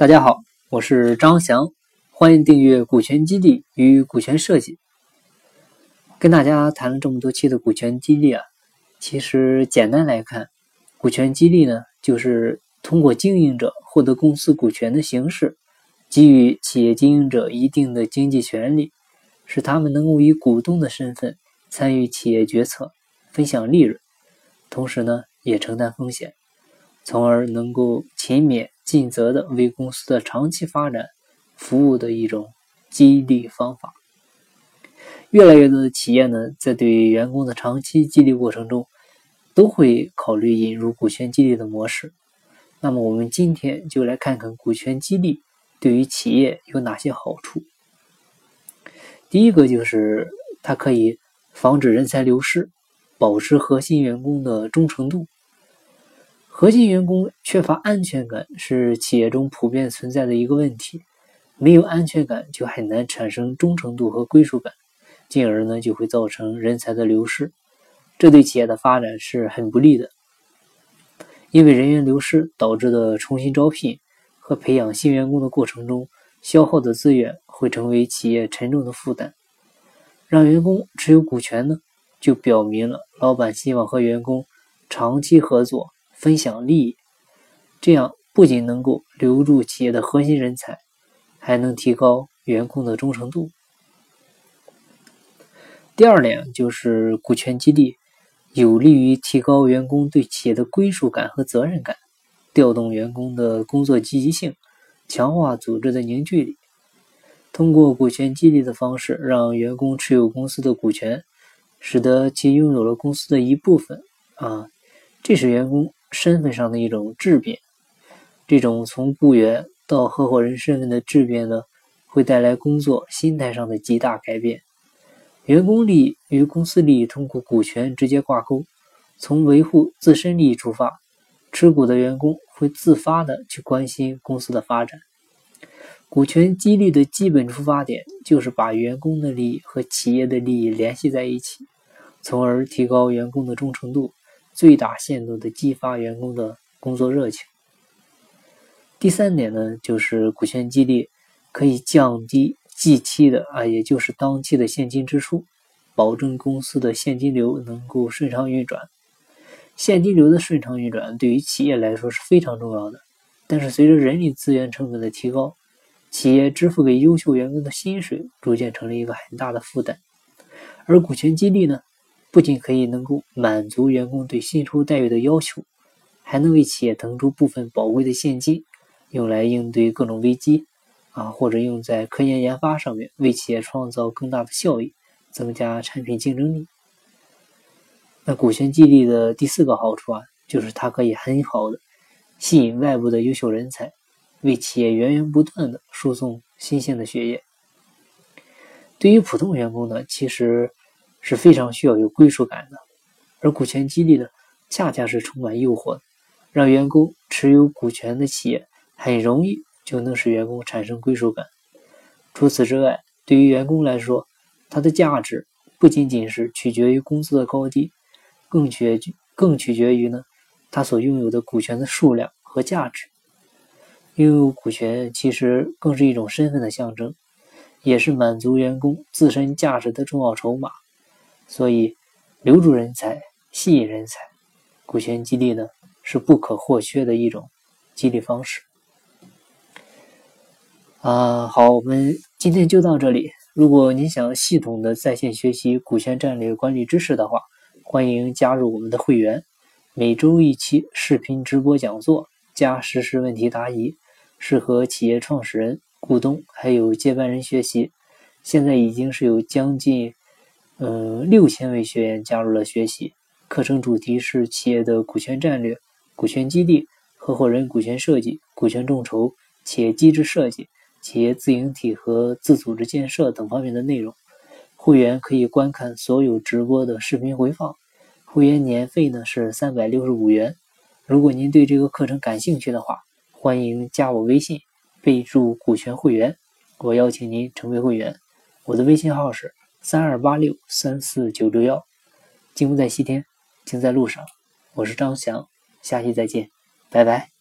大家好，我是张翔，欢迎订阅股权激励与股权设计。跟大家谈了这么多期的股权激励啊，其实简单来看，股权激励呢，就是通过经营者获得公司股权的形式，给予企业经营者一定的经济权利，使他们能够以股东的身份参与企业决策，分享利润，同时呢，也承担风险，从而能够勤勉。尽责的为公司的长期发展服务的一种激励方法。越来越多的企业呢，在对员工的长期激励过程中，都会考虑引入股权激励的模式。那么，我们今天就来看看股权激励对于企业有哪些好处。第一个就是它可以防止人才流失，保持核心员工的忠诚度。核心员工缺乏安全感是企业中普遍存在的一个问题。没有安全感，就很难产生忠诚度和归属感，进而呢就会造成人才的流失，这对企业的发展是很不利的。因为人员流失导致的重新招聘和培养新员工的过程中，消耗的资源会成为企业沉重的负担。让员工持有股权呢，就表明了老板希望和员工长期合作。分享利益，这样不仅能够留住企业的核心人才，还能提高员工的忠诚度。第二点就是股权激励有利于提高员工对企业的归属感和责任感，调动员工的工作积极性，强化组织的凝聚力。通过股权激励的方式，让员工持有公司的股权，使得其拥有了公司的一部分啊，这使员工。身份上的一种质变，这种从雇员到合伙人身份的质变呢，会带来工作心态上的极大改变。员工利益与公司利益通过股权直接挂钩，从维护自身利益出发，持股的员工会自发的去关心公司的发展。股权激励的基本出发点就是把员工的利益和企业的利益联系在一起，从而提高员工的忠诚度。最大限度的激发员工的工作热情。第三点呢，就是股权激励可以降低计期的啊，也就是当期的现金支出，保证公司的现金流能够顺畅运转。现金流的顺畅运转对于企业来说是非常重要的。但是随着人力资源成本的提高，企业支付给优秀员工的薪水逐渐成了一个很大的负担。而股权激励呢？不仅可以能够满足员工对薪酬待遇的要求，还能为企业腾出部分宝贵的现金，用来应对各种危机，啊，或者用在科研研发上面，为企业创造更大的效益，增加产品竞争力。那股权激励的第四个好处啊，就是它可以很好的吸引外部的优秀人才，为企业源源不断的输送新鲜的血液。对于普通员工呢，其实。是非常需要有归属感的，而股权激励呢，恰恰是充满诱惑的，让员工持有股权的企业很容易就能使员工产生归属感。除此之外，对于员工来说，它的价值不仅仅是取决于工资的高低，更取决更取决于呢，他所拥有的股权的数量和价值。拥有股权其实更是一种身份的象征，也是满足员工自身价值的重要筹码。所以，留住人才、吸引人才，股权激励呢是不可或缺的一种激励方式。啊，好，我们今天就到这里。如果您想系统的在线学习股权战略管理知识的话，欢迎加入我们的会员。每周一期视频直播讲座加实时问题答疑，适合企业创始人、股东还有接班人学习。现在已经是有将近。呃，六千位学员加入了学习课程，主题是企业的股权战略、股权激励、合伙人股权设计、股权众筹、企业机制设计、企业自营体和自组织建设等方面的内容。会员可以观看所有直播的视频回放。会员年费呢是三百六十五元。如果您对这个课程感兴趣的话，欢迎加我微信，备注“股权会员”，我邀请您成为会员。我的微信号是。三二八六三四九六幺，金不在西天，金在路上。我是张翔，下期再见，拜拜。